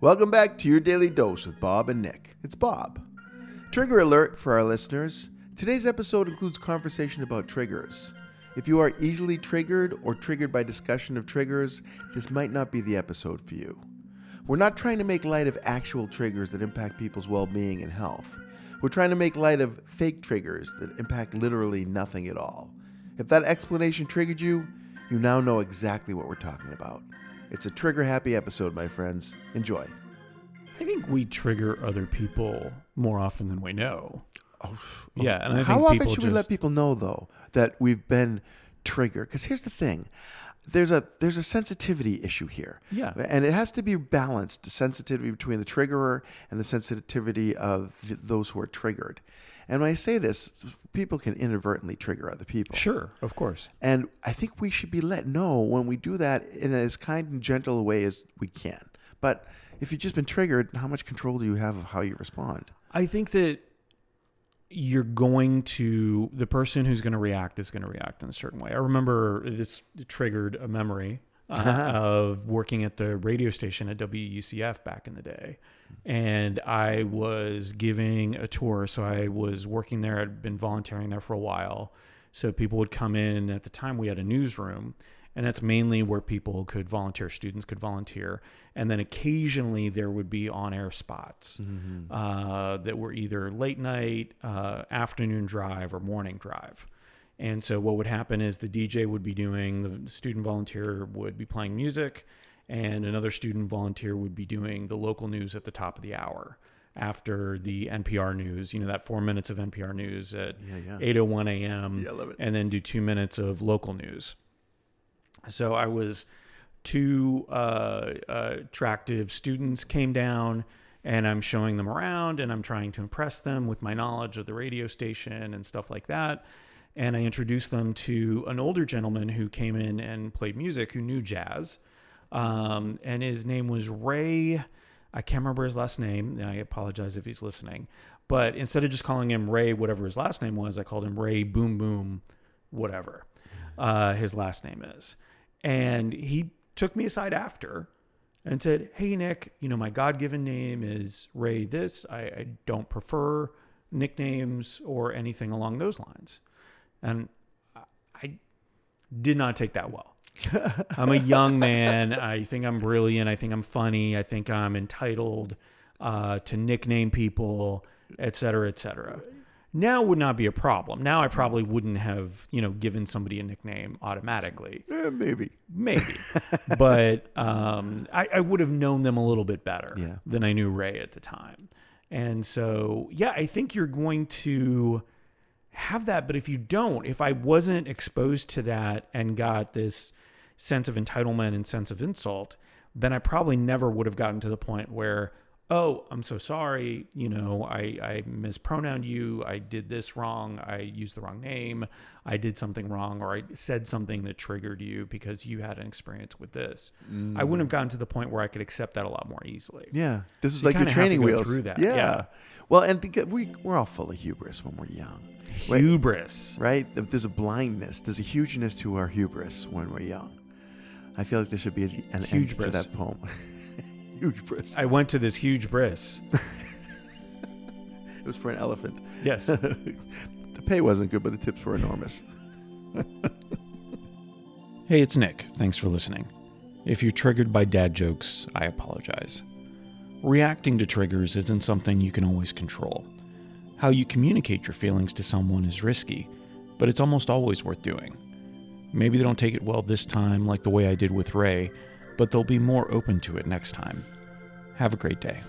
Welcome back to your daily dose with Bob and Nick. It's Bob. Trigger alert for our listeners. Today's episode includes conversation about triggers. If you are easily triggered or triggered by discussion of triggers, this might not be the episode for you. We're not trying to make light of actual triggers that impact people's well being and health. We're trying to make light of fake triggers that impact literally nothing at all. If that explanation triggered you, you now know exactly what we're talking about. It's a trigger happy episode, my friends. Enjoy. I think we trigger other people more often than we know. Oh, Yeah, and I how think often should we let people know though that we've been triggered? Because here's the thing: there's a there's a sensitivity issue here. Yeah. and it has to be balanced. The sensitivity between the triggerer and the sensitivity of th- those who are triggered. And when I say this, people can inadvertently trigger other people. Sure, of course. And I think we should be let know when we do that in as kind and gentle a way as we can. But if you've just been triggered, how much control do you have of how you respond? I think that you're going to the person who's going to react is going to react in a certain way. I remember this triggered a memory uh, of working at the radio station at WUCF back in the day, and I was giving a tour. So I was working there. I'd been volunteering there for a while. So people would come in. And at the time, we had a newsroom, and that's mainly where people could volunteer. Students could volunteer, and then occasionally there would be on-air spots uh, that were either late night, uh, afternoon drive, or morning drive. And so what would happen is the DJ would be doing, the student volunteer would be playing music, and another student volunteer would be doing the local news at the top of the hour after the NPR news, you know, that four minutes of NPR news at Yeah, 8.01 a.m. Yeah, I love it. and then do two minutes of local news. So I was two uh, uh, attractive students came down and I'm showing them around and I'm trying to impress them with my knowledge of the radio station and stuff like that. And I introduced them to an older gentleman who came in and played music who knew jazz. Um, and his name was Ray. I can't remember his last name. I apologize if he's listening. But instead of just calling him Ray, whatever his last name was, I called him Ray Boom Boom, whatever uh, his last name is. And he took me aside after and said, Hey, Nick, you know, my God given name is Ray this. I, I don't prefer nicknames or anything along those lines. And I did not take that well. I'm a young man. I think I'm brilliant. I think I'm funny. I think I'm entitled uh, to nickname people, et cetera, et cetera. Now would not be a problem. Now I probably wouldn't have, you know, given somebody a nickname automatically. Eh, maybe. Maybe. but um, I, I would have known them a little bit better Yeah. than I knew Ray at the time. And so, yeah, I think you're going to have that. But if you don't, if I wasn't exposed to that and got this sense of entitlement and sense of insult, then I probably never would have gotten to the point where, oh, I'm so sorry. You know, I, I mispronounced you. I did this wrong. I used the wrong name. I did something wrong, or I said something that triggered you because you had an experience with this. I wouldn't mm. have gotten to the point where I could accept that a lot more easily. Yeah, this is You like your have to training go wheels. through that, Yeah. yeah. Well, and think- we we're all full of hubris when we're young. Hubris. right? There's a blindness. There's a hugeness to our hubris when we're young. I feel like there should be an end to that poem. Hubris. I went to this huge bris. It was for an elephant. Yes. the pay wasn't good, but the tips were enormous. Hey, it's Nick. Thanks for listening. If you're triggered by dad jokes, I apologize. Reacting to triggers isn't something you can always control. How you communicate your feelings to someone is risky, but it's almost always worth doing. Maybe they don't take it well this time, like the way I did with Ray, but they'll be more open to it next time. Have a great day.